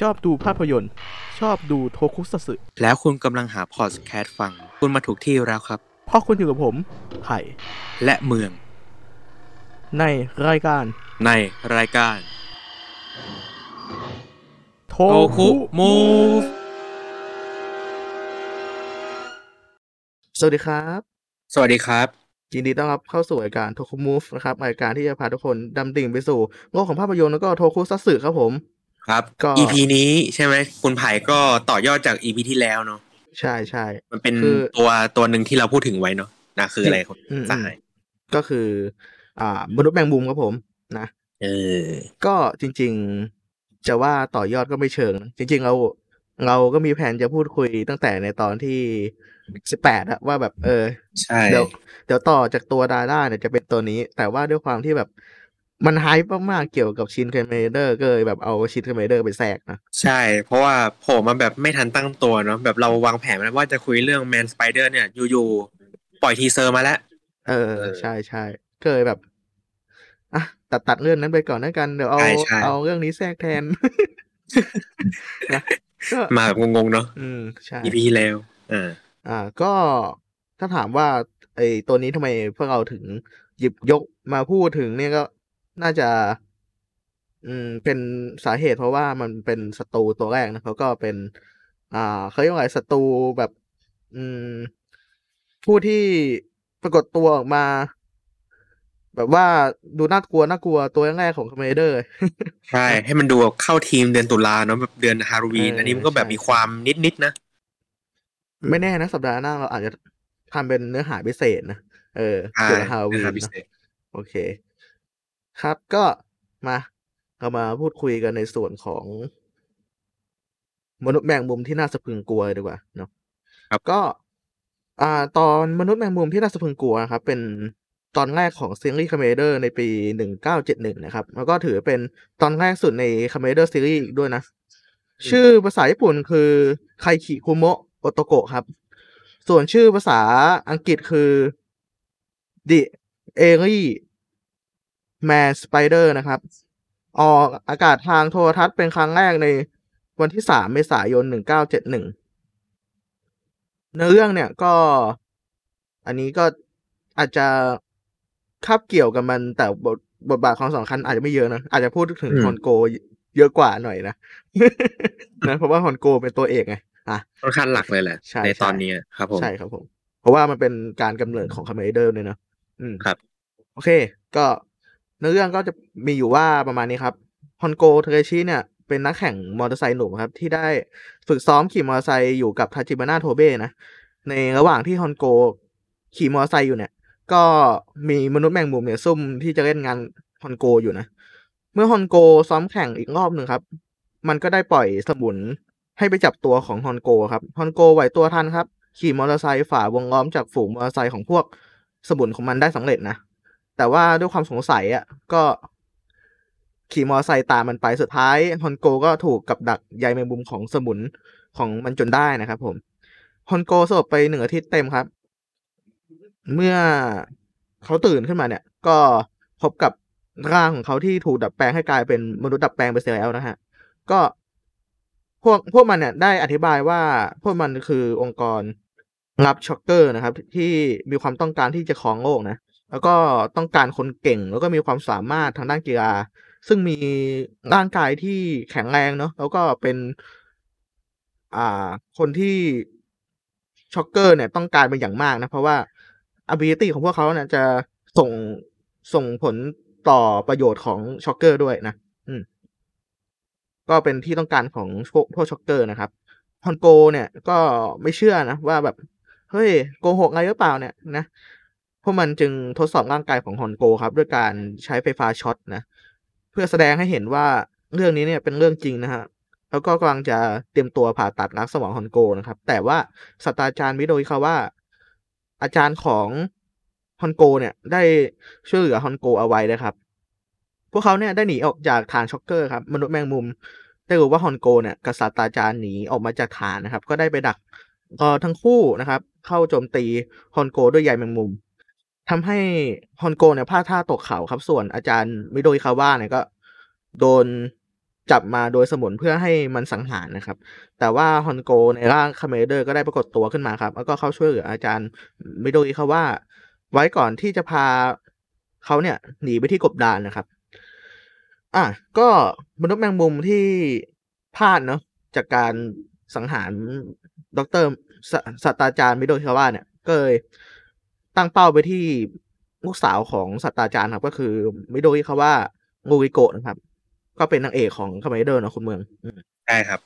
ชอบดูภาพยนตร์ ชอบดูโทคุซัตสึแล้วคุณกำลังหาพอดแคสต์ฟัง คุณมาถูกที่แล้วครับ เพราะคุณอยู่กับผมไผ่และเมือง ในรายการ ในรายการโทโอคุมูฟสวัสดีครับ สวัสดีครับ ยินดีต้อนรับเข้าสู่รายการโทคุมูฟนะครับรายการที่จะพาทุกคนดำดิ่งไปสู่โลกของภาพยนตร์แล้วก็โทคุซัตสึครับผม ครับก็ EP นี้ใช่ไหมคุณไผ่ก็ต่อยอดจาก EP ที่แล้วเนาะใช่ใช่มันเป็นคือตัวตัวหนึ่งที่เราพูดถึงไว้เนาะนะคืออะไรคุณอืมสายก็คือ อ่ามนุษย์แมงมุมครับผม นะเออก็จริง ๆ จะว่าต่อยอดก็ไม่เชิงนะจริง ๆ เราเราก็มีแผนจะพูดคุยตั้งแต่ในตอนที่สิบแปดอะว่าแบบ เออ ใช่ เดี๋ยวเดี๋ยวต่อจากตัวดาร่าเนี่ยจะเป็นตัวนี้ แต่ว่าด้วยความที่แบบ มัน hype มากๆเกี่ยวกับชินคาเมนไรเดอร์ก็เลยแบบเอาชินคาเมนไรเดอร์ไปแทรกนะ ใช่ เพราะว่าโผล่มาแบบไม่ทันตั้งตัวเนาะแบบเราวางแผนไว้ว่าจะคุยเรื่องแมนสไปเดอร์เนี่ยอยู่ๆปล่อย teaser มาแล้วเออเออ ใช่ใช่ก็เลยแบบอะตัดตัดเรื่องนั้นไปก่อนแล้วกัน เดี๋ยวเอาใช่ใช่เอาเรื่องนี้แทรกแทนนะก็มาแบบงงๆเนาะอืมใช่ EP ที่แล้วอ่าอ่า ก็ถ้าถามว่า ไอ้ตัวนี้ทำไมพวกเราถึงหยิบยกมาพูดถึงเนี่ยก็ น่าจะ อืม เป็นสาเหตุเพราะว่ามันเป็นศัตรูตัวแรกนะเขาก็เป็น อ่าเขาเรียกว่าอะไรศัตรูแบบ อืม ผู้ที่ปรากฏตัวออกมา แบบว่าดูน่ากลัวน่ากลัวตัวแรกๆของคอมเมเดอร์ ใช่ ให้มันดูแบบเข้าทีมเดือนตุลาเนาะแบบเดือนฮาโลวีนเอออัอันนี้มันก็แบบใช่มีความนิดๆนะ ไม่แน่นะ สัปดาห์หน้าเราอาจจะทำเป็นเนื้อหาพิเศษนะ เออใช่เกี่ยวกับฮาโลวีเนื้อนหาพิเนอะเศษโอเค ครับก็มาเรามาพูดคุยกันในส่วนของ มนุษย์แมงมุมที่น่าสะพรึงกลัวเลยดีกว่าเนาะครับก็ อ่า ตอนมนุษย์แมงมุมที่น่าสะพรึงกลัวครับ เป็นตอนแรกของซีรีส์คาเมนไรเดอร์ในปีหนึ่งเก้าเจ็ดหนึ่งนะครับ แล้วก็ถือเป็นตอนแรกสุดในคาเมนไรเดอร์ซีรีส์ด้วยนะ ชื่อภาษาญี่ปุ่นคือไคคิคุโมะโอโตโกะครับ ส่วนชื่อภาษาอังกฤษคือ The Eerie Man Spider นะครับ ออกอากาศทางโทรทัศน์เป็นครั้งแรกในวันที่สามเมษายนหนึ่งเก้าเจ็ดหนึ่งเนื้อเรื่องเนี่ยก็ อันนี้ก็อาจจะคาบเกี่ยวกับมันแต่บทบทบาทของสำคัญอาจจะไม่เยอะนะ อาจจะพูดถึงอืมฮอนโกเยอะกว่าหน่อยนะนะ เพราะว่าฮอนโกเป็นตัวเอกไงอะค่อนข้างหลักเลยแหละใช่ในใช่ตอนนี้ครับผมใช่ครับผม เพราะว่ามันเป็นการกำเนิดของคาเมนไรเดอร์เลยนะอืมครับ โอเค ก็ เนื้อเรื่องก็จะมีอยู่ว่าประมาณนี้ครับฮอนโกทาเคชิเนี่ยเป็นนักแข่งมอเตอร์ไซค์หนุ่มครับ ที่ได้ฝึกซ้อมขี่มอเตอร์ไซค์อยู่กับทาจิบานาโทเบ้นะในระหว่างที่ฮอนโกขี่มอเตอร์ไซค์อยู่เนี่ย ก็มีมนุษย์แมงมุมเนี่ยซุ่มที่จะเล่นงานฮอนโกอยู่นะ เมื่อฮอนโกซ้อมแข่งอีกรอบหนึ่งครับ มันก็ได้ปล่อยสมุนให้ไปจับตัวของฮอนโกครับฮอนโกไหวตัวทันครับ ขี่มอเตอร์ไซค์ฝ่าวงล้อมจากฝูงมอเตอร์ไซค์ของพวกสมุนของมันได้สำเร็จนะ แต่ว่าด้วยความสงสัยอะก็ขี่มอเตอร์ไซค์ตามมันไปสุดท้ายฮอนโกก็ถูกกับดักใยแมงมุมของสมุนของมันจนได้นะครับผมฮอนโกสลบไปหนึ่งอาทิตย์เต็มครับ เมื่อเขาตื่นขึ้นมาเนี่ย ก็พบกับร่างของเขาที่ถูกดัดแปลงให้กลายเป็นมนุษย์ดัดแปลงไปเสียแล้วนะฮะ ก็พวกพวกมันเนี่ยได้อธิบายว่าพวกมันคือองค์กรลับช็อกเกอร์นะครับ ที่มีความต้องการที่จะครองโลกนะ แล้วก็ต้องการคนเก่งแล้วก็มีความสามารถทางด้านกีฬา ซึ่งมีร่างกายที่แข็งแรงเนาะแล้วก็เป็น อ่า คนที่ช็อกเกอร์เนี่ยต้องการเป็นอย่างมากนะ เพราะว่า ability ของพวกเขาเนี่ยจะส่งส่งผลต่อประโยชน์ของช็อกเกอร์ด้วยนะ อืม ก็เป็นที่ต้องการของพวกพวกช็อกเกอร์นะครับฮอนโกเนี่ยก็ไม่เชื่อนะว่าแบบ เฮ้ย โกหกอะไรหรือเปล่าเนี่ยนะ พวกมันจึงทดสอบร่างกายของฮอนโกครับ ด้วยการใช้ไฟฟ้าช็อตนะ เพื่อแสดงให้เห็นว่าเรื่องนี้เนี่ยเป็นเรื่องจริงนะฮะแล้วก็กำลังจะเตรียมตัวผ่าตัดล้างสมองฮอนโกนะครับ แต่ว่าศาสตราจารย์มิโดริคาว่า อาจารย์ของฮอนโกเนี่ยได้ช่วยเหลือฮอนโกเอาไว้นะครับ พวกเขาเนี่ยได้หนีออกจากฐานช็อกเกอร์ครับมนุษย์แมงมุม ได้รู้ว่าฮอนโกเนี่ยกับศาสตราจารย์หนีออกมาจากฐานนะครับ ก็ได้ไปดักเอ่อทั้งคู่นะครับ เข้าโจมตีฮอนโกด้วยใยแมงมุม ทำให้ฮอนโกเนี่ยพลาดท่าตกเขาครับ ส่วนอาจารย์มิโดริคาว่าเนี่ยก็ โดนจับมาโดยสมุนเพื่อให้มันสังหารนะครับ แต่ว่าฮอนโกในร่างคาเมนไรเดอร์ก็ได้ปรากฏตัวขึ้นมาครับ แล้วก็เข้าช่วยเหลืออาจารย์มิโดริคาว่า ไว้ก่อนที่จะพาเขาเนี่ยหนีไปที่กบดานนะครับ อะก็มนุษย์แมงมุมที่พลาดเนาะจากการสังหารดรศศาสตราจารย์มิโดริคาวะเนี่ย ก็เลย ตั้งเป้าไปที่ลูกสาวของศาสตราจารย์ครับ ก็คือมิโดริคาวะรูริโกะนะครับ ก็เป็นนางเอกของคาเมนไรเดอร์เนาะคุณเมืองอืมใช่ครับ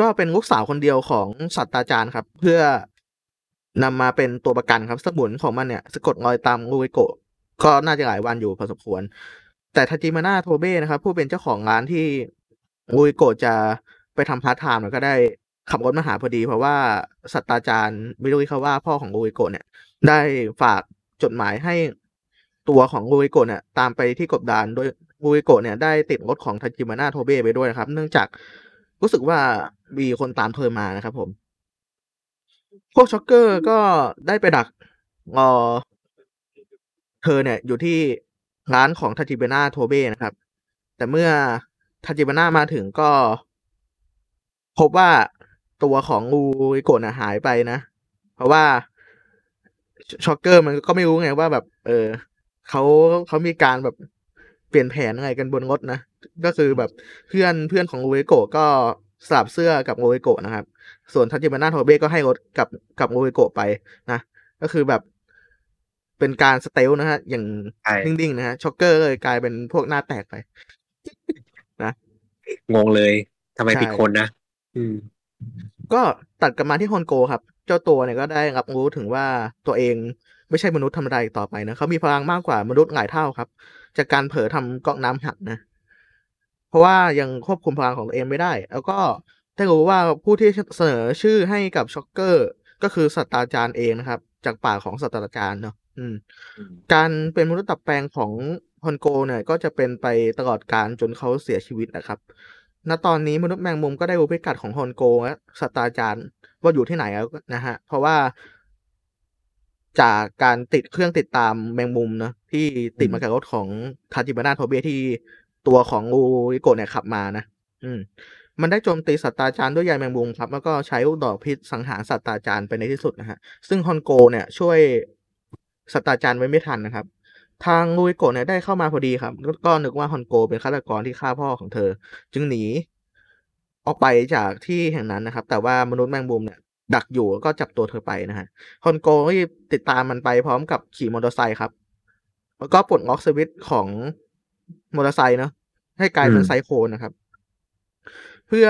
ก็เป็นลูกสาวคนเดียวของศาสตราจารย์ครับ เพื่อนำมาเป็นตัวประกันครับสมุนของมันเนี่ยสะกดรอยตามรูริโกะก็น่าจะหลายวันอยู่พอสมควร แต่ทาจิบาน่าโทเบ้นะครับ ผู้เป็นเจ้าของร้านที่รูริโกะจะไปทำพาร์ทไทม์เนี่ยก็ได้ขับรถมาหาพอดีเพราะว่าศาสตราจารย์มิโดริคาวะพ่อของรูริโกะเนี่ย ได้ฝากจดหมายให้ตัวของรูริโกะเนี่ยตามไปที่กบดานโดยรูริโกะเนี่ยได้ติดรถของทาจิบาน่าโทเบ้ไปด้วยนะครับ เนื่องจากรู้สึกว่ามีคนตามเธอมานะครับผม พวกช็อกเกอร์ก็ได้ไปดักรอเธอเนี่ยอยู่ที่ร้านของทาจิบานาโทเบ้นะครับ แต่เมื่อทาจิบานามาถึงก็ พบว่าตัวของรูริโกะน่ะหายไปนะ เพราะว่า ช็อกเกอร์มันก็ไม่รู้ไงว่าแบบ เออเขาเขามีการแบบเปลี่ยนแผนอะไรกันบนรถนะ ก็คือแบบเพื่อนเพื่อนของรูริโกะก็สลับเสื้อกับรูริโกะนะครับ ส่วนทาจิบาน่าโทเบ้ก็ให้รถกับกับรูริโกะไปนะ ก็คือแบบเป็นการ stealth นะฮะ อย่างใช่นิ่งๆนะฮะช็อกเกอร์เลยกลายเป็นพวกหน้าแตกไป นะ งงเลยทำไมใช่ผิดคนนะอืม ก็ตัดกลับมาที่ฮอนโกครับ เจ้าตัวเนี่ยก็ได้รับรู้ถึงว่าตัวเองไม่ใช่มนุษย์ธรรมดาอีกต่อไปนะเขามีพลังมากกว่ามนุษย์หลายเท่าครับ จากการเผลอทำก๊อกน้ำหักนะ เพราะว่ายังควบคุมพลังของตัวเองไม่ได้ แล้วก็ได้รู้ว่าผู้ที่เสนอชื่อให้กับช็อกเกอร์ ก็คือศาสตราจารย์เองนะครับ จากปากของศาสตราจารย์เนาะอืมการเป็นมนุษย์ดัดแปลงของฮอนโกเนี่ยก็จะเป็นไปตลอดกาลจนเขาเสียชีวิตนะครับ ณตอนนี้มนุษย์แมงมุมก็ได้รู้พิกัดของฮอนโกและศาสตราจารย์ว่าอยู่ที่ไหนแล้วนะฮะ เพราะว่าจากการติดเครื่องติดตามแมงมุมนะที่ติดมากับรถของทาจิบานาโทเบะที่ตัวของงูริโกะเนี่ยขับมานะอืม มันได้โจมตีศาสตาจารย์ด้วยใยแมงมุมครับ แล้วก็ใช้ลูกดอกพิษสังหารศาสตาจารย์ไปในที่สุดนะฮะ ซึ่งฮอนโก เนี่ยช่วยศาสตาจารย์ไว้ไม่ทันนะครับ ทางงูโกะเนี่ยได้เข้ามาพอดีครับ ก็นึกว่าฮอนโกเป็นฆาตกรที่ฆ่าพ่อของเธอ จึงหนี ออกไปจากที่แห่งนั้นนะครับ แต่ว่ามนุษย์แมงมุมเนี่ยดักอยู่ก็จับตัวเธอไปนะฮะฮอนโกก็รีบติดตามมันไปพร้อมกับขี่มอเตอร์ไซค์ครับ แล้วก็ปลดล็อกสวิตช์ของมอเตอร์ไซค์เนาะให้กลายเป็นไซโคนนะครับ เพื่อ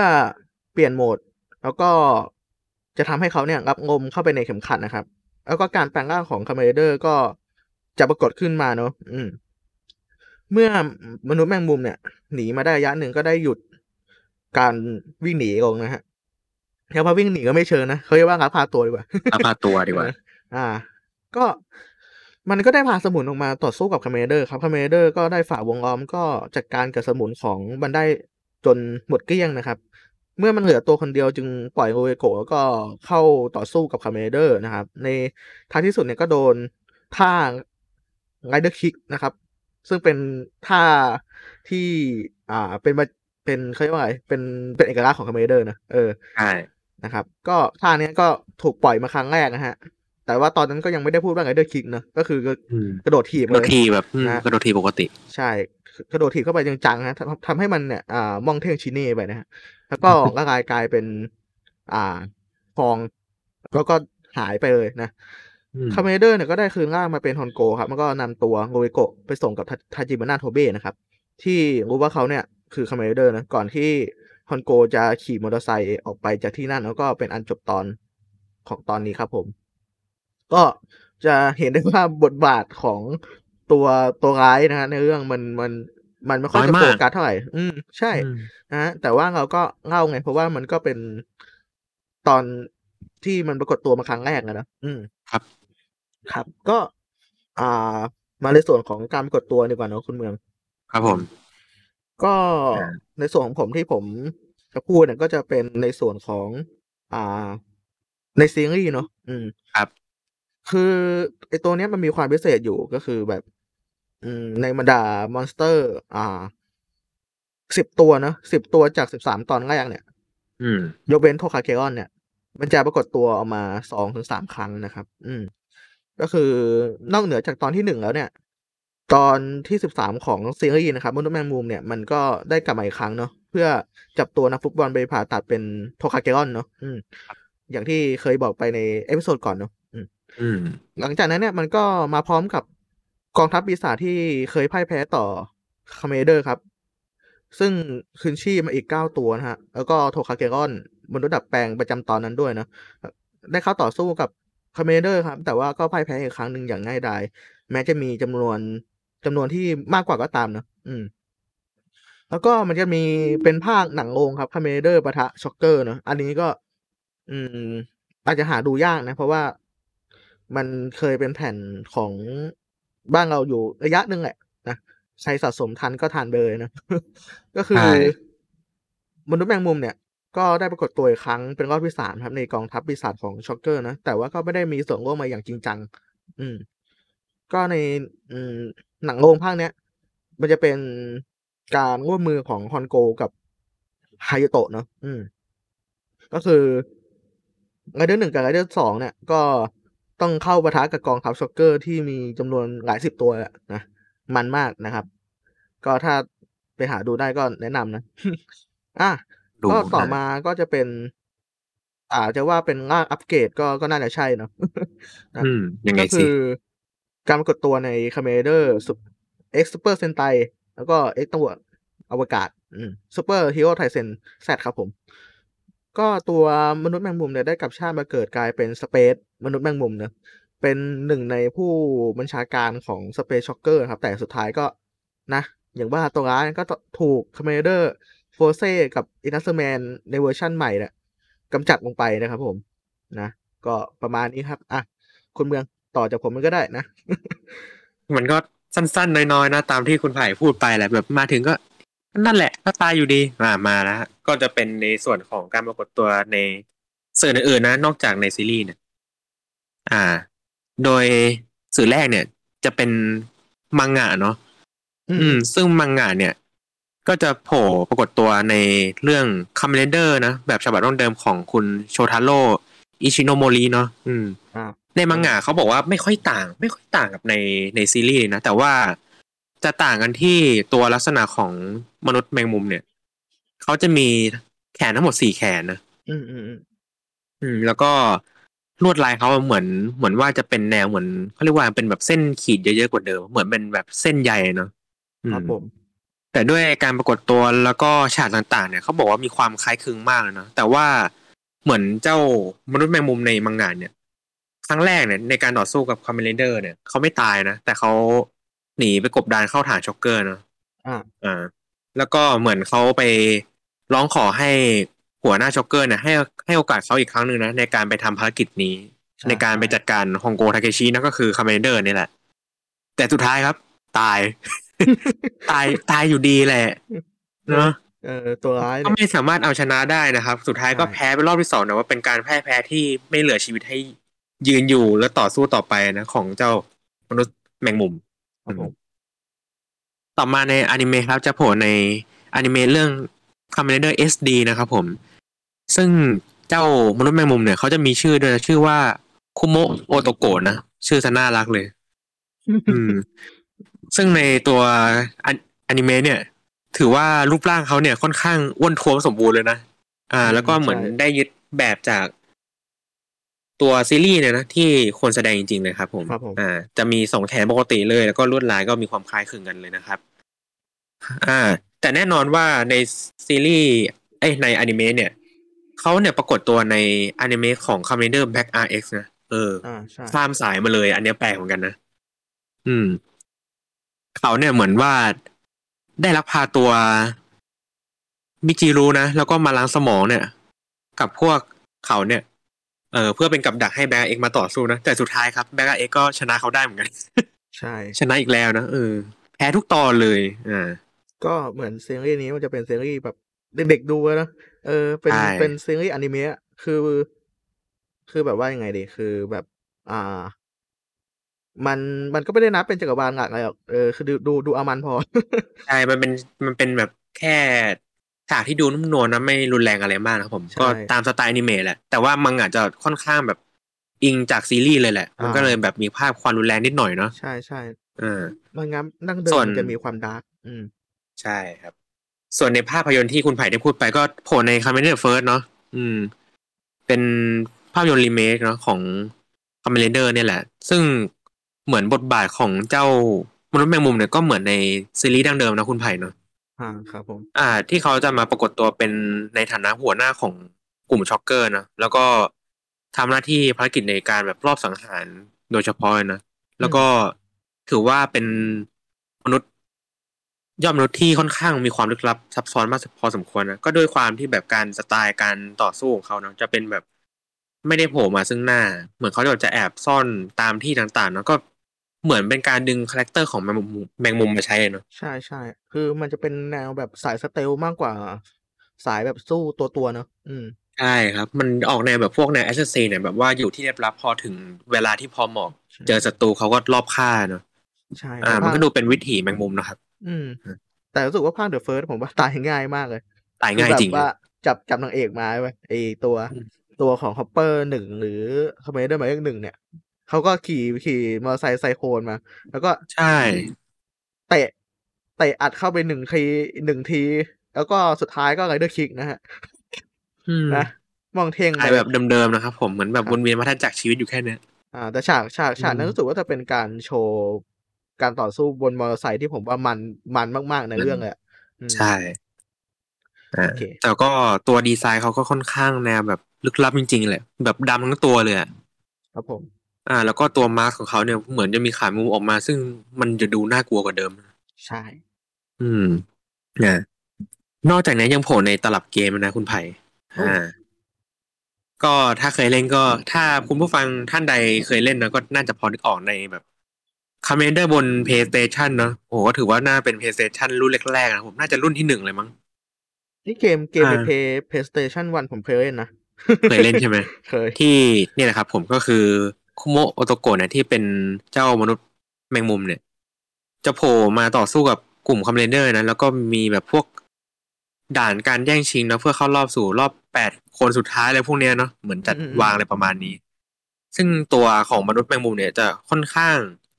เปลี่ยนโหมด แล้วก็จะทำให้เขาเนี่ยรับลมเข้าไปในเข็มขัดนะครับ แล้วก็การแปลงร่างของคาเมนไรเดอร์ก็ จะปรากฏขึ้นมาเนาะอืม เมื่อมนุษย์แมงมุมเนี่ย หนีมาได้ระยะหนึ่งก็ได้หยุดการวิ่งหนีลงนะฮะแล้วพอวิ่งหนีก็ไม่เชิงนะเขาเรียกว่าลักพาตัวดีกว่าลักพาตัวดีกว่าเอออ่า ก็มันก็ได้พาสมุนออกมาต่อสู้กับคาเมนไรเดอร์ครับคาเมนไรเดอร์ก็ได้ฝ่าวงล้อมก็จัดการกับสมุนของมันได้จนหมดเกลี้ยงนะครับ เมื่อมันเหลือตัวคนเดียวจึงปล่อยรูริโกะแล้วก็เข้าต่อสู้กับคาเมนไรเดอร์นะครับ ในท้ายที่สุดเนี่ยก็โดนท่า Rider Kick นะครับ ซึ่งเป็นท่าที่อ่าเป็นมาเป็นเขาเรียกว่าไงเป็นเป็นเอกลักษณ์ของคาเมนไรเดอร์นะเออใช่นะครับ ก็ท่าเนี้ยก็ถูกปล่อยมาครั้งแรกนะฮะ แต่ว่าตอนนั้นก็ยังไม่ได้พูดว่า Rider Kick นะก็คืออืมกระโดดถีบกระเลโดดยทีแบบอืมนะกระโดดทีปกติ ใช่กระโดดถีบเข้าไปจังๆนะทำทำให้มันเนี่ยอ่ามองเท่งชิเน่ไปนะฮะแล้วก็ร่างกายกลายเป็น อ่าฟองแล้วก็หายไปเลยนะอืม คาเมนไรเดอร์เนี่ยก็ได้คืนร่างมาเป็นฮอนโกครับแล้วก็นำตัวรูริโกะไปส่งกับทาทาจิบานะโทเบะนะครับ ที่รู้ว่าเขาเนี่ยคือคาเมนไรเดอร์นะ ก่อนที่ฮอนโกจะขี่มอเตอร์ไซค์ออกไปจากที่นั่น แล้วก็เป็นอันจบตอนของตอนนี้ครับผม ก็จะเห็นได้ว่าบทบาทของตัวตัวร้ายนะฮะในเรื่องมันมันมันไม่ค่อยน้อยจะมากโฟกัสเท่าไหร่ อืม ใช่อืมนะฮะแต่ว่าเราก็เล่าไง เพราะว่ามันก็เป็นตอนที่มันปรากฏตัวมาครั้งแรกนะนะอืม ครับ ครับ ก็อ่ามาในส่วนของการปรากฏตัวดีกว่าเนอะคุณเมือง ครับผม ก็อ่าในส่วนของผมที่ผมจะพูดเนี่ยก็จะเป็นในส่วนของ อ่า ในซีรีส์เนอะอืมครับ คือไอตัวเนี้ยมันมีความพิเศษอยู่ก็คือแบบ อืม ในบรรดา monster อ่าสิบตัวเนอะสิบตัวจากสิบสามตอนแรกเนี่ย อืมยกเว้นโทคาเกรอนเนี่ย มันจะปรากฏตัวออกมาสองถึงสามครั้งนะครับ อืม ก็คือนอกเหนือจากตอนที่หนึ่งแล้วเนี่ย ตอนที่สิบสามของซีรีส์นะครับมนุษย์แมงมุมเนี่ยมันก็ได้กลับมาอีกครั้งเนาะเพื่อจับตัวนักฟุตบอลไปผ่าตัดเป็นโทคาเกรอนเนาะอืม อย่างที่เคยบอกไปใน episode ก่อนเนาะอืมอืม หลังจากนั้นเนี่ยมันก็มาพร้อมกับกองทัพปีศาจที่เคยพ่ายแพ้ต่อคาเมนไรเดอร์ครับ ซึ่งคืนชีพมาอีกเก้าตัวนะฮะ แล้วก็โทคาเกรอนมนุษย์ดัดแปลงประจำตอนนั้นด้วยนะ ได้เข้าต่อสู้กับ คาเมนไรเดอร์ครับ แต่ว่าก็พ่ายแพ้อีกครั้งหนึ่งอย่างง่ายดาย แม้จะมีจำนวนจำนวนที่มากกว่าก็ตามนะอืม แล้วก็มันจะมีเป็นภาคหนังโรงครับคาเมนไรเดอร์ปะทะช็อกเกอร์เนอะอันนี้ก็ อืม อาจจะหาดูยากนะ เพราะว่ามันเคยเป็นแผ่นของบ้านเราอยู่ระยะหนึ่งแหละนะใครสะสมทันก็ทานไปเลยนะ ก็คือใช่มนุษย์แมงมุมเนี่ย ก็ได้ปรากฏตัวอีกครั้งเป็นรอบที่สามครับในกองทัพปีศาจของช็อกเกอร์นะ แต่ว่าก็ไม่ได้มีส่วนร่วมมาอย่างจริงจัง อืม ก็ในอืมหนังโรงภาคเนี้ย มันจะเป็นการร่วมมือของฮอนโกกับฮายาโตะเนอะอืม ก็คือไรเดอร์หนึ่งกับไรเดอร์สองเนี่ย ก็ต้องเข้าปะทะกับกองทัพช็อกเกอร์ที่มีจำนวนหลายสิบตัวนะมันมากนะครับ ก็ถ้าไปหาดูได้ก็แนะนำนะ อะ ก็ต่อได้มาก็จะเป็น อาจจะว่าเป็นร่างอัปเกรดก็ก็น่าจะใช่เนอะนะอืมยังไงก็สิคือการปรากฏตัวในคาเมนไรเดอร์X Super Sentai แล้วก็ X ตำรวจอวกาศ Super Hero Taisen Z ครับผม ก็ตัวมนุษย์แมงมุมเนี่ยได้กลับชาติมาเกิดกลายเป็น Space มนุษย์แมงมุมเนอะเป็นหนึ่งในผู้บัญชาการของ Space ช็อกเกอร์ครับ แต่สุดท้ายก็นะ อย่างว่าตัวร้ายก็ถูกคาเมนไรเดอร์ โฟเซกับอินาสึแมนในเวอร์ชั่นใหม่เนี่ยกำจัดลงไปนะครับผมนะก็ประมาณนี้ครับ อะ คุณเมืองต่อจากผมมันก็ได้นะ มันก็สั้นๆ น้อยๆนะตามที่คุณไผ่พูดไปแหละแบบมาถึงก็ นั่นแหละก็ตายอยู่ดีมามาแล้วฮะก็จะเป็นในส่วนของการปรากฏตัวในสื่ออื่นๆนะ นอกจากในซีรีส์เนี่ยอ่า โดยสื่อแรกเนี่ย จะเป็นมังงะเนาะอืมอืมซึ่งมังงะเนี่ย ก็จะโผล่ปรากฏตัวในเรื่องคัมเ e นเดอร์นะ แบบฉบับต้นเดิมของคุณโชทาโร่อิชิโนโมริเนาะอืมอ่าในมังงะเขาบอกว่าไม่ค่อยต่าง ไม่ค่อยต่างกับในในซีรีส์นะ แต่ว่าจะต่างกันที่ตัวลักษณะของมนุษย์แมงมุมเนี่ย เขาจะมีแขนทั้งหมดสี่แขนนะอืมอืมอืมอืมแล้วก็ลวดลายเขาเหมือนเหมือนว่าจะเป็นแนวเหมือนเขาเรียกว่าเป็นแบบเส้นขีดเยอะๆกว่าเดิม เหมือนเป็นแบบเส้นใยเนาะอืครับผม แต่ด้วยการปรากฏตัวแล้วก็ฉากต่างๆ เนี่ยเขาบอกว่ามีความคล้ายคลึงมากเลยเนาะแต่ว่าเหมือนเจ้ามนุษย์แมงมุมในมังงะเนี่ย ครั้งแรกเนี่ยในการต่อสู้กับคาเมนไรเดอร์เนี่ยเขาไม่ตายนะแต่เขาหนีไปกบดานเข้าฐานช็อกเกอร์เนาะอ่าอ่าแล้วก็เหมือนเขาไปร้องขอให้หัวหน้าช็อกเกอร์เนี่ยให้ให้โอกาสเขาอีกครั้งหนึ่งนะในการไปทำภารกิจนี้ใช่ในการไปจัดการฮองโกทาเคชินั่นก็คือคาเมนไรเดอร์นี่แหละ แต่สุดท้ายครับ ตาย ตายตายอยู่ดีแหละ เนาะเออตัวร้ายก็เนี่ยไม่สามารถเอาชนะได้นะครับ สุดท้ายก็ใช่แพ้ไปรอบที่สองนะว่าเป็นการแพ้แพ้ที่ไม่เหลือชีวิตให้ยืนอยู่และต่อสู้ต่อไปนะของเจ้ามนุษย์แมงมุมครับผมต่อมาในอนิเมะครับจะโผล่ในอนิเมะเรื่อง c o m m a n d e r SD นะครับผม ซึ่งเจ้ามนุษย์แมงมุมเนี่ยเขาจะมีชื่อด้วยนะชื่อว่าคุโมโอโตโกะนะ ชื่อจะน่ารักเลย อืม ซึ่งในตัวอนิอนิเมะเนี่ย ถือว่ารูปร่างเขาเนี่ยค่อนข้างอ้วนท้วมสมบูรณ์เลยนะ อ่า แล้วก็เหมือนใช่ได้ยึดแบบจากตัวซีรีส์เนี่ยนะที่คนแสดงจริงๆเลยครับผมครับผมอ่า จะมีสองแขนปกติเลย แล้วก็ลวดลายก็มีความคล้ายคลึงกันเลยนะครับ อ่า แต่แน่นอนว่าในซีรีส์เอ้ยในอนิเมะเนี่ยเขาเนี่ยปรากฏตัวในอนิเมะของ Commander Black RX นะเอออ่าใช่ข้ามสายมาเลย อันเนี้ยแปลกเหมือนกันนะ อืม เขาเนี่ยเหมือนว่าได้ลักพาตัวมิจิรุนะ แล้วก็มาล้างสมองเนี่ย กับพวกเขาเนี่ย เออเพื่อเป็นกับดักให้แบงค์เอกมาต่อสู้นะ แต่สุดท้ายครับแบงค์เอกก็ชนะเขาได้เหมือนกัน ใช่ ชนะอีกแล้วนะเออแพ้ทุกตอนเลย อ่า ก็เหมือนซีรีส์นี้มันจะเป็นซีรีส์แบบเด็กๆดูอะนะ เออ เป็นใช่เป็นซีรีส์อนิเมะ คือ คือแบบว่ายังไงดี คือแบบ อ่า มันมันก็ไม่ได้นับเป็นจักรวาลหลักอะไรหรอกเออคือดูดูดูอามันพอ ใช่ มันเป็นมันเป็นแบบแค่ฉากที่ดูนุ่มนวลนะไม่รุนแรงอะไรมากนะครับผมใช่ก็ตามสไตล์อนิเมะแหละ แต่ว่ามันอาจจะค่อนข้างแบบอิงจากซีรีส์เลยแหละ มันก็อ่าเลยแบบมีภาพความรุนแรงนิดหน่อยเนาะใช่ใช่เออมันงั้นดั้งเดิมส่วนมันจะมีความ dark อืม ใช่ครับ ส่วนในภาพยนตร์ที่คุณไผ่ได้พูดไปก็โผล่ในคา m เม n เดอร์เฟิร์สเนาะอืม เป็นภาพยนตร์รีเมคเนาะของคา m เม n เดอร์เนี่ยแหละ ซึ่ง เหมือนบทบาทของเจ้ามนุษย์แมงมุมเนี่ยก็เหมือนในซีรีส์ดั้งเดิมนะคุณไผ่เนาะอ่าครับผม อ่า ที่เขาจะมาปรากฏตัวเป็นในฐานะหัวหน้าของกลุ่มช็อกเกอร์นะแล้วก็ทำหน้าที่ภารกิจในการแบบลอบสังหารโดยเฉพาะเลยนะแล้วก็ถือว่าเป็นมนุษย์ยอดมนุษย์ที่ค่อนข้างมีความลึกลับซับซ้อนมากพอสมควรนะก็ด้วยความที่แบบการสไตล์การต่อสู้ของเขาเนาะจะเป็นแบบไม่ได้โผล่มาซึ่งหน้า เหมือนเขาจะจะแอบซ่อนตามที่ต่างๆเนาะก็ เหมือนเป็นการดึง character ของแมงมุมแมงมุมมาใช้เนาะใช่ใช่คือมันจะเป็นแนวแบบสาย stealth มากกว่า สายแบบสู้ตัวตัวๆเนอะอืมใช่ครับ มันออกแนวแบบพวกแนว assassin เนี่ยแบบว่าอยู่ที่เงียบลับพอถึงเวลาที่พอเหมาะใช่เจอศัตรูเขาก็ลอบฆ่าเนาะใช่อ่าแต่มันภาคก็ดูเป็นวิถีแมงมุมนะครับ อืม แต่รู้สึกว่าภาค The First ผมว่าตายง่ายมากเลย ตายง่ายคือจริงแบบว่าจับจับนางเอกมาไว้ไอตัวอืมตัวของฮอปเปอร์หนึ่งหรือคาเมนไรเดอร์หมายเลขหนึ่งเนี่ย เขาก็ขี่ขี่มอเตอร์ไซค์ไซโคลนมา แล้วก็ใช่เตะเตะอัดเข้าไปหนึ่งทีหนึ่งที แล้วก็สุดท้ายก็ Rider Kick นะฮะอืมนะม่องเท่งตายเลยแบบเดิมๆนะครับผมเหมือนแบบครับวนเวียนมาวัฏจักรชีวิตอยู่แค่เนี้ยอ่า แต่ฉากฉากฉากนั้นอืมรู้สึกว่าจะเป็นการโชว์การต่อสู้บนมอเตอร์ไซค์ที่ผมว่ามันมันมาก ๆ ในเรื่องเลยอะอืมใช่อ่าโอเคแต่ก็ตัวดีไซน์เขาก็ค่อนข้างแนวแบบลึกลับจริง ๆ แหละ แบบดำทั้งตัวเลยอะครับผม อ่า แล้วก็ตัวมาสก์ของเขาเนี่ยเหมือนจะมีขามุมออกมา ซึ่งมันจะดูน่ากลัวกว่าเดิม ใช่ อืมนะนอกจากนี้นยังโผล่ในตลับเกมนะคุณไผ่อ่า ก็ถ้าเคยเล่นก็ ถ้าคุณผู้ฟังท่านใดเคยเล่นนะก็น่าจะพอนึกออกในแบบคาเมนไรเดอร์บน PlayStation เนอะโอ้โหก็ถือว่าน่าเป็น PlayStation รุ่นแรกๆนะผม น่าจะรุ่นที่หนึ่งเลยมั้งนี่เกมเกมในอ่าเพลย์ PlayStation One ผมเคยเล่นนะ เคยเล่นใช่ไหมเคยที่เนี่ยนะครับ ผมก็คือ คุโมโอโตโกะเนี่ยที่เป็นเจ้ามนุษย์แมงมุมเนี่ย จะโผล่มาต่อสู้กับกลุ่มคาเมนไรเดอร์นะแล้วก็มีแบบพวกด่านการแย่งชิงนะเพื่อเข้ารอบสู่รอบแปดคนสุดท้ายอะไรพวกเนี้ยเนาะเหมือนจัดอืมอืมวางอะไรประมาณนี้ ซึ่งตัวของมนุษย์แมงมุมเนี่ยจะค่อนข้าง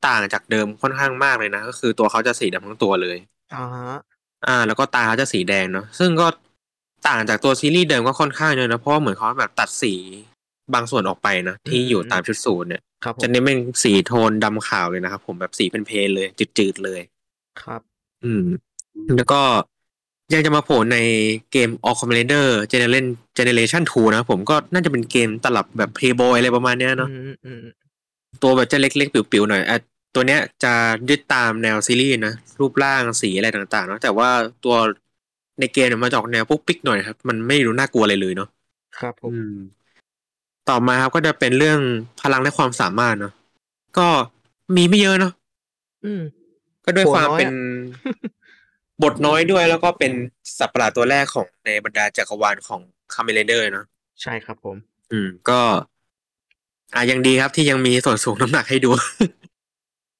ต่างจากเดิมค่อนข้างมากเลยนะก็คือตัวเขาจะสีดำทั้งตัวเลยอ่าฮะอ่า แล้วก็ตาเขาจะสีแดงเนาะซึ่งก็ต่างจากตัวซีรีส์เดิมก็ค่อนข้างเยอะนะเพราะว่าเหมือนเขาแบบตัดสี บางส่วนออกไปนะ ที่อยู่ตามชุดสูทเนี่ยครับผมจะเน้นเป็นสีโทนดำขาวเลยนะครับผมแบบสีเป็นเพลนเลย จืดๆเลยครับ อืม แล้วก็ยังจะมาโผล่ในเกม All Commander Generation Generation 2 นะครับผมก็น่าจะเป็นเกมตลับแบบ Playboy อะไรประมาณเนี้ยเนาะอืมอืมตัวแบบจะเล็กๆ ปิ๋วๆหน่อยอะตัวเนี้ยจะยึดตามแนวซีรีส์นะ รูปร่างสีอะไรต่างๆเนาะแต่ว่าตัวในเกมเนี่ยมาจากแนวปุ๊กปิ๊กหน่อยครับ มันไม่ดูน่ากลัวอะไรเลยเนาะครับผมอืม ต่อมาครับก็จะเป็นเรื่องพลังและความสามารถเนาะก็มีไม่เยอะเนาะอืม ก็ด้วยโหความน้อยอะเป็นบทน้อยด้วยแล้วก็เป็นสัตว์ประหลาดตัวแรกของในบรรดาจักรวาลของคาเมเลเดอร์เนาะใช่ครับผม อืม ก็ อ่ายังดีครับที่ยังมีส่วนสูงน้ำหนักให้ดู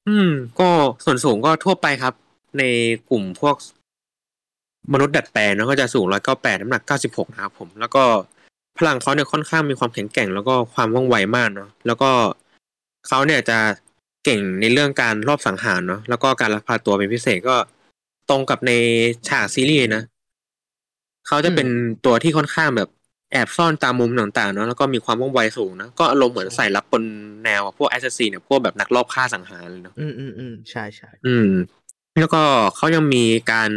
อืม ก็ส่วนสูงก็ทั่วไปครับ ในกลุ่มพวกมนุษย์ดัดแปลงเนาะก็จะสูงร้อยเก้าแปดน้ำหนักเก้าสิบหกนะครับผม แล้วก็ พลังเขาเนี่ยค่อนข้างมีความแข็งแกร่งแล้วก็ความว่องไวมากเนาะแล้วก็เขาเนี่ยจะเก่งในเรื่องการลอบสังหารเนาะแล้วก็การลักพาตัวเป็นพิเศษก็ตรงกับในฉากซีรีส์นะเขาจะเป็นตัวที่ค่อนข้างแบบแอบซ่อนตามมุมต่างๆเนาะแล้วก็มีความว่องไวสูงนะก็อารมณ์เหมือนสายลับแบบแนวพวก assassin เนี่ยพวกแบบนักลอบฆ่าสังหารเลยเนาะอืมอืมอืมใช่ใช่อืม แล้วก็เขายังมีการ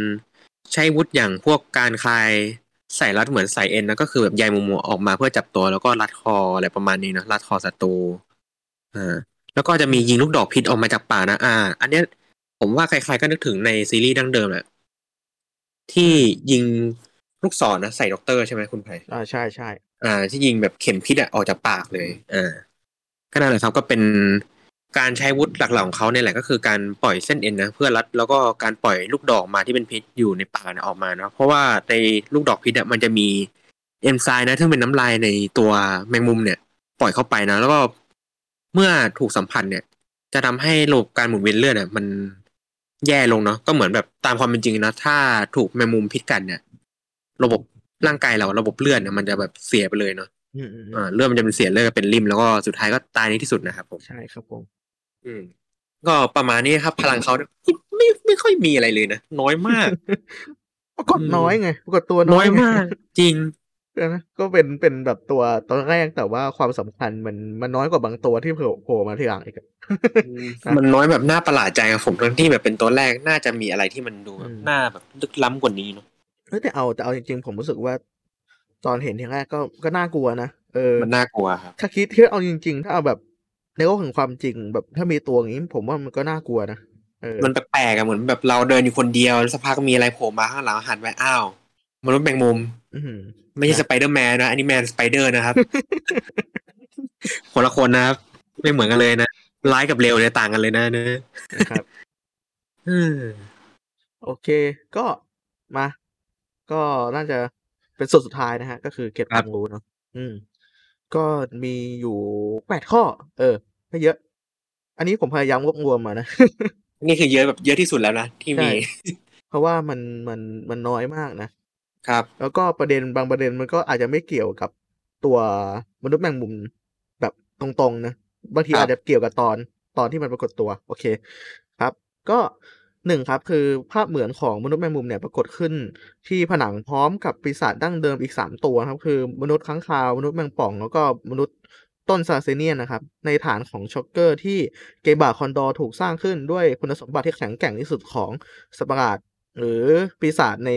ใช้อาวุธอย่างพวกการคาย สายรัดเหมือนสายเอ็นนะก็คือแบบใยแมงมุมออกมาเพื่อจับตัวแล้วก็รัดคออะไรประมาณนี้นะรัดคอศัตรูอ่าแล้วก็จะมียิงลูกดอกพิษออกมาจากป่ากนะ อ่า อันเนี้ยผมว่าใครๆก็นึกถึงในซีรีส์ดั้งเดิมแหละที่ยิงลูกศรนะใส่ด็อกเตอร์ใช่ไหมคุณไผ่อ่าใช่ใช่อ่า ที่ยิงแบบเข็มพิษอะออกจากปากเลยอ่าก็นั่นแหละครับก็เป็น การใช้วุฒิหลักๆของเขาเนี่ยแหละก็คือการปล่อยเส้นเอ็นนะเพื่อรัดแล้วก็การปล่อยลูกดอกมาที่เป็นพิษอยู่ในปากเนี่ยออกมาเนาะเพราะว่าในลูกดอกพิษอะมันจะมีเอนไซม์นะซึ่งเป็นน้ำลายในตัวแมงมุมเนี่ย ปล่อยเข้าไปนะ แล้วก็เมื่อถูกสัมผัสเนี่ย จะทำให้ระบบการหมุนเวียนเลือดเนี่ยมันแย่ลงเนาะก็เหมือนแบบตามความเป็นจริงนะถ้าถูกแมงมุมพิษกัดเนี่ย ระบบร่างกายเราระบบเลือดเนี่ยมันจะแบบเสียไปเลยเนาะอืมอืมอืมอ่าเลือดมันจะเป็นเสียเลือดเป็นริมแล้วก็สุดท้ายก็ตายในที่สุดนะครับผมใช่ครับผม อืม ก็ประมาณนี้ครับ พลังเขาไม่ไม่ไม่ค่อยมีอะไรเลยนะ น้อยมาก ปรากฏอืมน้อยไง ปรากฏตัวน้อยไงมาก จริงใช่ไหมก็เป็นเป็นแบบตัวตอนแรกแต่ว่าความสำคัญมันมันน้อยกว่าบางตัวที่โผล่โผล่มาทีหลังอีกอะมันน้อยแบบน่าประหลาดใจกับผมทั้งที่แบบเป็นตัวแรกน่าจะมีอะไรที่มันดูแบบอืมน่าแบบลึกล้ำกว่านี้เนาะเฮ้ยแต่เอาแต่เอาจริงๆผมรู้สึกว่า ตอนเห็นทีแรกก็ก็น่ากลัวนะเออมันน่ากลัวครับถ้าคิดที่เอาจริง ๆ ถ้าเอาแบบ ในโลกแห่งความจริงแบบถ้ามีตัวอย่างนี้ ผมว่ามันก็น่ากลัวนะเออมันแปลกๆอะเหมือนแบบเราเดินอยู่คนเดียวแล้วสักพักมีอะไรโผล่มาข้างหลังหันไปอ้าวมนุษย์แมงมุมอื้อหือไม่ใช่สไปเดอร์แมนนะอันนี้ man spider นะครับคนละคนนะครับ ไม่เหมือนกันเลยนะร้ายกับเร็วเนี่ยต่างกันเลยนะเนอะนะครับอืมโอเค ก็มา ก็น่าจะเป็นส่วนสุดท้ายนะฮะ ก็คือเก็บความรู้เนาะอืม ก็มีอยู่แปดข้อ เออ ไม่เยอะ อันนี้ผมพยายามรวบรวมมานะ นี่คือเยอะแบบเยอะที่สุดแล้วนะที่มีใช่เพราะว่ามันมันมันน้อยมากนะ ครับ แล้วก็ประเด็นบางประเด็นมันก็อาจจะไม่เกี่ยวกับตัวมนุษย์แมงมุมแบบตรงๆนะ บางทีครับอาจจะเกี่ยวกับตอนตอนที่มันปรากฏตัว โอเค ครับ ก็ หนึ่งครับคือภาพเหมือนของมนุษย์แมงมุมเนี่ยปรากฏขึ้น ที่ผนังพร้อมกับปีศาจดั้งเดิมอีกสามตัวครับคือมนุษย์ค้างคาว มนุษย์แมงป่อง แล้วก็มนุษย์ต้นซาเซเนียนนะครับในฐานของช็อกเกอร์ที่เกบาคอนดอร์ถูกสร้างขึ้นด้วยคุณสมบัติที่แข็งแกร่งที่สุดของสัตว์ประหลาดหรือปีศาจใน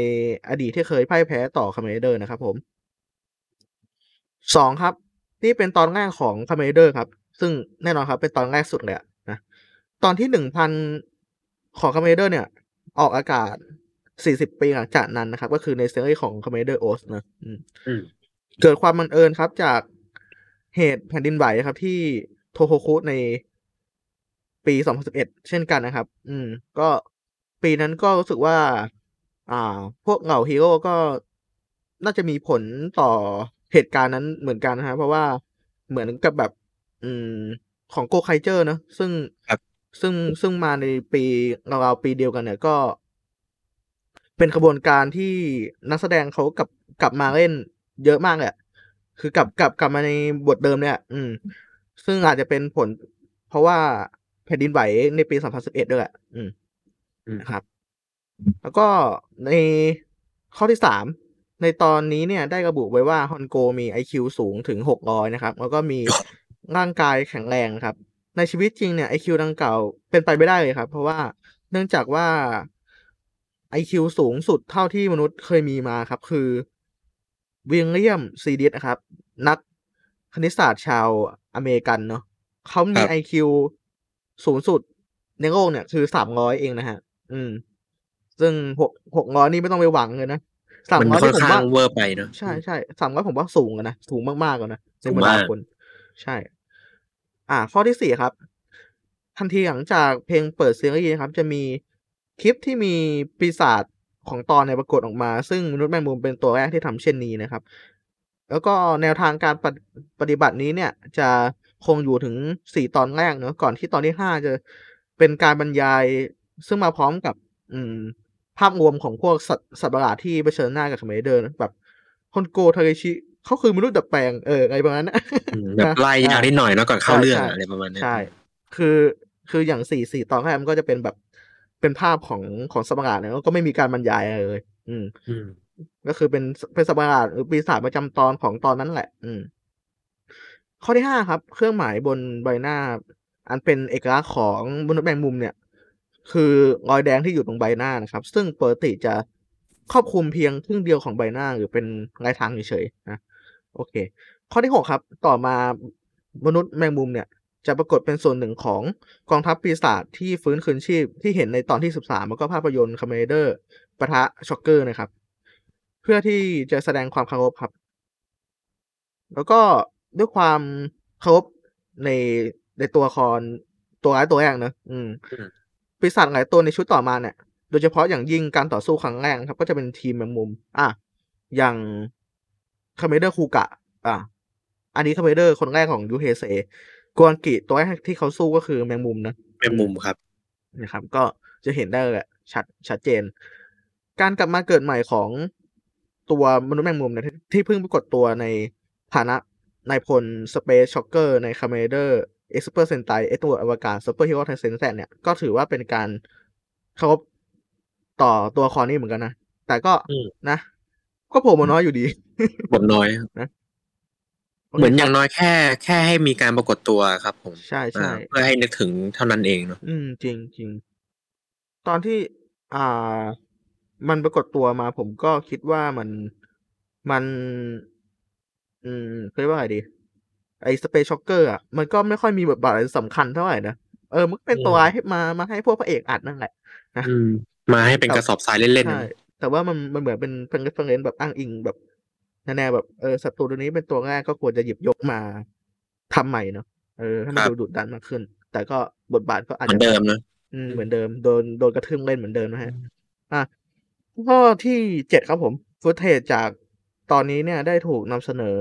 อดีตที่เคยพ่ายแพ้ต่อคาเมนไรเดอร์นะครับผมสองครับ นี่เป็นตอนแรกของคาเมนไรเดอร์ครับ ซึ่งแน่นอนครับเป็นตอนแรกสุดเลยนะตอนที่หนึ่งพัน ของคาเมนไรเดอร์เนี่ย ออกอากาศสี่สิบปีหลังจากนั้นนะครับ ก็คือในซีรีส์ของคาเมนไรเดอร์โอสนะอืมอืมเกิดความบังเอิญครับ จากเหตุแผ่นดินไหวครับ ที่โทโฮคุในปี 2011 เช่นกันนะครับ อืม ก็ปีนั้นก็รู้สึกว่า อ่า พวกเหล่าฮีโร่ก็น่าจะมีผลต่อเหตุการณ์นั้นเหมือนกันนะครับเพราะว่าเหมือนกับแบบ อืม ของโกไคเจอร์เนอะซึ่งครับ ซึ่งซึ่งมาในปีราวๆปีเดียวกันเนี่ยก็ เป็นขบวนการที่นักแสดงเขากลับกลับมาเล่นเยอะมากเลยอะคือกลับกลับกลับมาในบทเดิมเนี่ย อืม ซึ่งอาจจะเป็นผล เพราะว่าแผ่นดินไหวในปี 2011 ด้วยแหละ อืมอืมนะครับ แล้วก็ในข้อที่สามในตอนนี้เนี่ยได้ระบุไว้ว่าฮอนโกมี IQ สูงถึง600นะครับ แล้วก็มีร่างกายแข็งแรงครับ ในชีวิตจริงเนี่ย IQ ดังกล่าวเป็นไปไม่ได้เลยครับ เพราะว่าเนื่องจากว่า IQ สูงสุดเท่าที่มนุษย์เคยมีมาครับ คือวิลเลียมซีดิสนะครับ นักคณิตศาสตร์ชาวอเมริกันเนาะเขามีครับ IQ สูงสุดในโลกเนี่ย คือ300เองนะฮะ อืม ซึ่งหกหกร้อยนี่ไม่ต้องไปหวังเลยนะสามมันร้อยค่อที่นผมข้างว่าเวอร์ไปเนาะใช่ใช่สามร้อยผมว่าสูงอะนะสูงมากๆอะนะในสูงบรรดามากคน ใช่ อ่า ข้อที่สี่ครับ ทันทีหลังจากเพลงเปิดซีรีส์นะครับ จะมีคลิปที่มีปีศาจของตอนในปรากฏออกมา ซึ่งมนุษย์แมงมุมเป็นตัวแรกที่ทำเช่นนี้นะครับ แล้วก็แนวทางการปฏิปฏิบัตินี้เนี่ย จะคงอยู่ถึงสี่ตอนแรกเนอะก่อนที่ตอนที่ห้าจะเป็นการบรรยาย ซึ่งมาพร้อมกับ อืม ภาพรวมของพวกสัตว์ประหลาดที่เผชิญหน้ากับคาเมนไรเดอร์แบบฮอนโกทาเกชิ เขาคือมนุษย์ดัดแปลงเอออะไรประมาณนั้นนะอืมแบบไล่ยาวนิดหน่อยเนาะก่อนเข้าใช่เรื่องใช่อะไรประมาณเนี้ยใช่ คือคืออย่างสี่สี่ตอนแรกมันก็จะเป็นแบบเป็นภาพของของสัตว์ประหลาดเนี่ยแล้วก็ไม่มีการบรรยายอะไรเลยอืมอืมก็คือเป็นเป็นสัตว์ประหลาดหรือปีศาจประจำตอนของตอนนั้นแหละ อืม ข้อที่ห้าครับ เครื่องหมายบนใบหน้า อันเป็นเอกลักษณ์ของมนุษย์แมงมุมเนี่ย คือรอยแดงที่อยู่ตรงใบหน้านะครับ ซึ่งปกติจะครอบคลุมเพียงครึ่งเดียวของใบหน้าหรือเป็นลายทางเฉยๆนะ โอเค ข้อที่หกครับ ต่อมามนุษย์แมงมุมเนี่ย จะปรากฏเป็นส่วนหนึ่งของกองทัพปีศาจที่ฟื้นคืนชีพที่เห็นในตอนที่สิบสามแล้วก็ภาพยนตร์คาเมนไรเดอร์ปะทะช็อกเกอร์นะครับ เพื่อที่จะแสดงความเคารพครับ แล้วก็ด้วยความเคารพในในตัวละครตัวร้ายตัวแรกเนอะอืมอืมปีศาจหลายตัวในชุดต่อมาเนี่ย โดยเฉพาะอย่างยิ่งการต่อสู้ครั้งแรกนะครับ ก็จะเป็นธีมแมงมุม อะ อย่าง คาเมนไรเดอร์คูกะ อะ อันนี้คาเมนไรเดอร์คนแรกของยุคเฮเซกวนกิตัวแรกที่เขาสู้ก็คือแมงมุมนะเป็นมุมครับนะครับ ก็จะเห็นได้เลยแหละชัดชัดเจน การกลับมาเกิดใหม่ของตัวมนุษย์แมงมุมเนี่ยที่ที่เพิ่งปรากฏตัวในฐานะนายพล Space Shocker ในคาเมนไรเดอร์เอ็กซ์เพรสเซนไตเอตัวอวกาศซูเปอร์ฮีโร่ไทเซนแซดเนี่ย ก็ถือว่าเป็นการเคารพต่อตัวละครนี้เหมือนกันนะ แต่ก็อืมนะ ก็โผล่มาน้อยอยู่ดีบทน้อยครับนะเหมือนอย่างน้อยแค่ แค่ให้มีการปรากฏตัวครับผมใช่ใช่อ่าเพื่อให้นึกถึงเท่านั้นเองเนาะอืม จริงจริงตอนที่ อ่า มันปรากฏตัวมาผมก็คิดว่ามันมัน อืมเขาเรียกว่าไงดี ไอ้ Space Shocker อะมันก็ไม่ค่อยมีบทบาทอะไรสำคัญเท่าไหร่นะเออมันก็เป็นตัวร้ายให้มามาให้พวกพระเอกอัดนั่นแหละนะอืมมาให้เป็นกระสอบทรายเล่นๆใช่นะ แต่ว่ามันมันเหมือนเป็นเป็น reference แบบอ้างอิงแบบแนวๆแบบเออศัตรูตัวนี้เป็นตัวแรกก็ควรจะหยิบยกมาทำใหม่เนาะเออให้มันดูดุดันมากขึ้น แต่ก็บทบาทก็อาจจะเหมือนเดิมนะอืมเหมือนเดิมโดนโดนกระทืบเล่นเหมือนเดิมนะฮะอะข้อที่เจ็ดครับผม footage จากตอนนี้เนี่ยได้ถูกนำเสนอ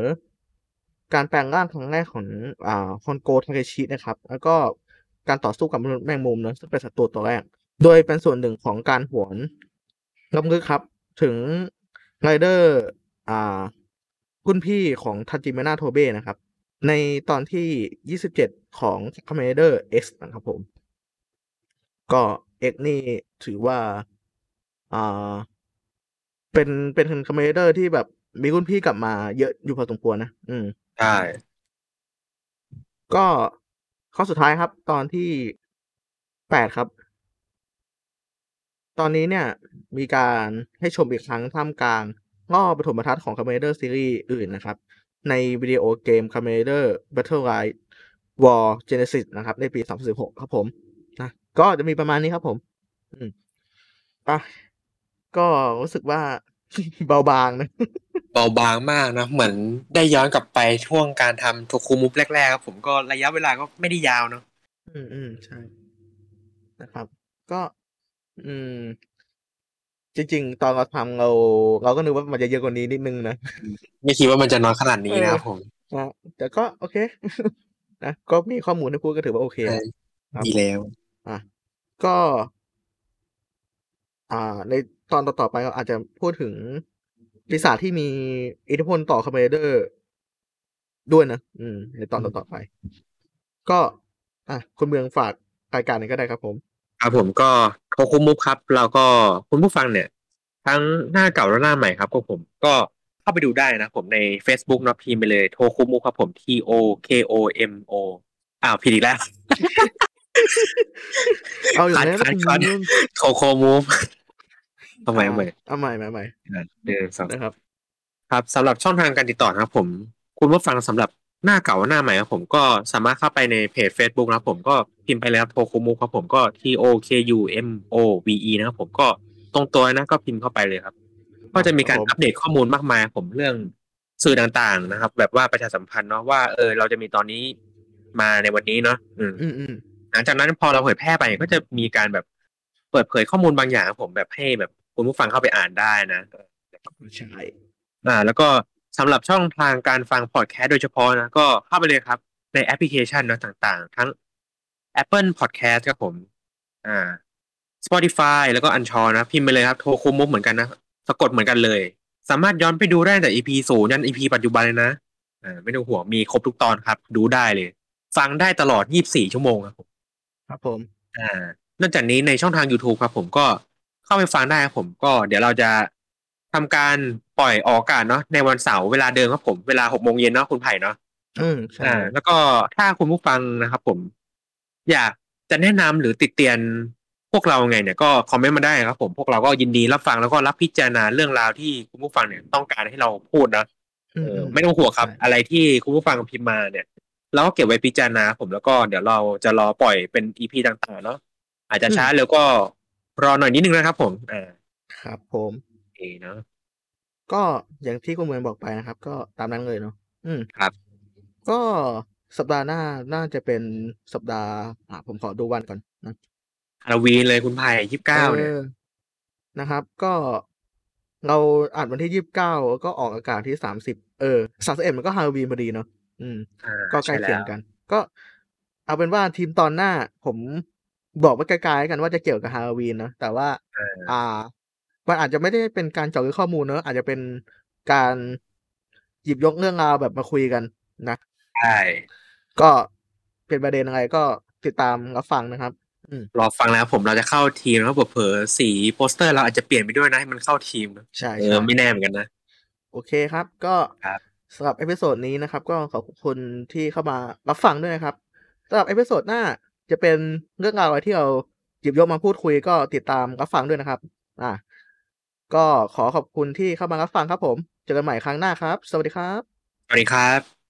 การแปลงร่างครั้งแรกของอ่าฮอนโกทาเคชินะครับ แล้วก็การต่อสู้กับมนุษย์แมงมุมเนอะซึ่งเป็นศัตรูตัวแรก โดยเป็นส่วนหนึ่งของการหวน รำลึกครับ ถึงไรเดอร์ อ่ารุ่นพี่ของทาจิบานะ โทเบนะครับ ในตอนที่ 27 ของ คาเมนไรเดอร์ X นะครับผม ก็ X นี่ถือว่า อ่า เป็นเป็นคาเมนไรเดอร์ที่แบบมีรุ่นพี่กลับมาเยอะอยู่พอสมควรนะ อืมใช่ก็ข้อสุดท้ายครับ ตอนที่แปดครับ ตอนนี้เนี่ยมีการให้ชมอีกครั้งท่ามกลางรอบปฐมทัศน์ของ คาเมนไรเดอร์ ซีรีส์อื่นนะครับ ในวิดีโอเกม c o m m a n d e r Battle Right War Genesis นะครับ ในปี 2016 ครับผมนะก็จะมีประมาณนี้ครับผม อืมอะก็รู้สึกว่าเบาบางนะ เบาบางมากนะ เหมือนได้ย้อนกลับไปช่วงการทำโทคูมุฟแรกๆครับผมก็ระยะเวลาก็ไม่ได้ยาวเนาะอืมอืมใช่ นะครับ ก็ อืม จริง ๆ ตอนเราทำเรา เราก็นึกว่ามันจะเยอะกว่านี้นิดนึงนะ ไม่คิดว่ามันจะน้อยขนาดนี้นะครับผมนะแต่ก็โอเค นะก็มีข้อมูลให้พูดก็ถือว่าโอเคใช่ครับ ดีแล้ว อะก็ อ่า ในตอนต่อๆไปเราอาจจะพูดถึงปีศาจที่มีอิทธิพลต่อคาเมนไรเดอร์ด้วยนะอืม ในตอนต่อๆไป ก็ อะคุณเมืองฝากรายการนี้ก็ได้ครับผม ครับผมก็โทคุมุฟครับ แล้วก็คุณผู้ฟังเนี่ย ทั้งหน้าเก่าและหน้าใหม่ครับก็ผมก็เข้าไปดูได้นะผมใน Facebook เนาะพิมพ์ไปเลยโทคุมุฟครับผม T O K O M O อ้าวผิดอีกแล้วเอาอย่างนี้นคัดคุณคัดเมืองโทโคมุฟทำไมใหม่เอาใหม่ใหม่ใหม่เดือนสองนะครับ ครับสำหรับช่องทางการติดต่อนะครับผม คุณผู้ฟังสำหรับ หน้าเก่าหน้าใหม่ครับผมก็สามารถเข้าไปในเพจ Facebook นะครับผมก็พิมพ์ไปแล้วโทคุมุครับผมก็ T O K U M O V E นะครับผมก็ตรงตัวนะก็พิมพ์เข้าไปเลยครับ ก็จะมีการครับผมอัปเดตข้อมูลมากมายครับผมเรื่องสื่อต่างๆนะครับ แบบว่าประชาสัมพันธ์เนาะว่าเออเราจะมีตอนนี้มาในวันนี้เนาะอืมอืมอืมหลังจากนั้นพอเราเผยแพร่ไปก็จะมีการแบบเปิดเผยข้อมูลบางอย่างครับผมแบบให้แบบคุณผู้ฟังเข้าไปอ่านได้นะใช่อ่า แล้วก็ สำหรับช่องทางการฟังพอดแคสต์โดยเฉพาะนะก็เข้าไปเลยครับ ในแอปพลิเคชันเนอะต่างๆ ทั้ง Apple Podcast ครับผม อ่า Spotify แล้วก็อันชอนะ พิมพ์ไปเลยครับ โทรคุมมุกเหมือนกันนะ สะกดเหมือนกันเลย สามารถย้อนไปดูได้ตั้งแต่ EP ศูนย์ยัน EP ปัจจุบันเลยนะ อ่า ไม่ต้องห่วงมีครบทุกตอนครับ ดูได้เลย ฟังได้ตลอด 24 ชั่วโมงครับผม ครับผม อ่านอกจากนี้ในช่องทาง YouTube ครับผมก็เข้าไปฟังได้ครับผมก็เดี๋ยวเราจะ ทำการปล่อยออกอากาศเนาะในวันเสาร์เวลาเดิมครับผมเวลาหกโมงเย็นเนาะคุณไผ่เนาะอืมใช่อ่า แล้วก็ถ้าคุณผู้ฟังนะครับผม อยากจะแนะนำหรือติดเตียนพวกเราไงเนี่ยก็คอมเมนต์มาได้ครับ ผมพวกเราก็ยินดีรับฟังแล้วก็รับพิจารณาเรื่องราวที่คุณผู้ฟังเนี่ยต้องการให้เราพูดนะอืเออมไม่ต้องห่วงครับใช่อะไรที่คุณผู้ฟังพิมพ์มาเนี่ยเราก็เก็บไว้พิจารณาผมแล้วก็เดี๋ยวเราจะรอปล่อยเป็นอีพีต่างๆเนาะอาจจะช้าแล้วก็รอหน่อยนิดนึงนะครับ ผมอ่าครับผมโอ เคเนาะก็อย่างที่คุณเมืองบอกไปนะครับ ก็ตามนั้นเลยเนาะอืมครับ ก็สัปดาห์หน้าน่าจะเป็นสัปดาห์อ่าผมขอดูวันก่อนนะฮาโลวีนเลยคุณไผ่ยี่สิบเก้าเนี่ยออนะครับ ก็เราอ่านวันที่ยี่สิบเก้าก็ออกอากาศที่สามสิบเออสามสิบเอ็ดมันก็ฮาโลวีนพอดีเนาะอืมอ่าก็ใกล้ช่เคียงแล้วกัน ก็เอาเป็นว่าทีมตอนหน้า ผมบอกไว้ไกลๆกันว่าจะเกี่ยวกับฮาโลวีนนะแต่ว่าเอออ่า มันอาจจะไม่ได้เป็นการเจาะลึกข้อมูลเนอะอาจจะเป็นการหยิบยกเรื่องราวแบบมาคุยกันนะใช่ก็เป็นประเด็นอะไรก็ติดตามรับฟังนะครับอืมรอฟังแล้วผมเราจะเข้าธีมแล้วเผลอๆสีโปสเตอร์เราอาจจะเปลี่ยนไปด้วยนะให้มันเข้าธีมนะใช่เอใช่อไม่แน่เหมือนกันนะ โอเคครับ ก็ครับสำหรับ episode นี้นะครับ ก็ขอบคุณที่เข้ามารับฟังด้วยนะครับสำหรับ episode หน้าจะเป็นเรื่องราวอะไรที่เราหยิบยกมาพูดคุยก็ติดตามรับฟังด้วยนะครับ อ่า ก็ขอขอบคุณที่เข้ามารับฟังครับผม เจอกันใหม่ครั้งหน้าครับ สวัสดีครับ สวัสดีครับ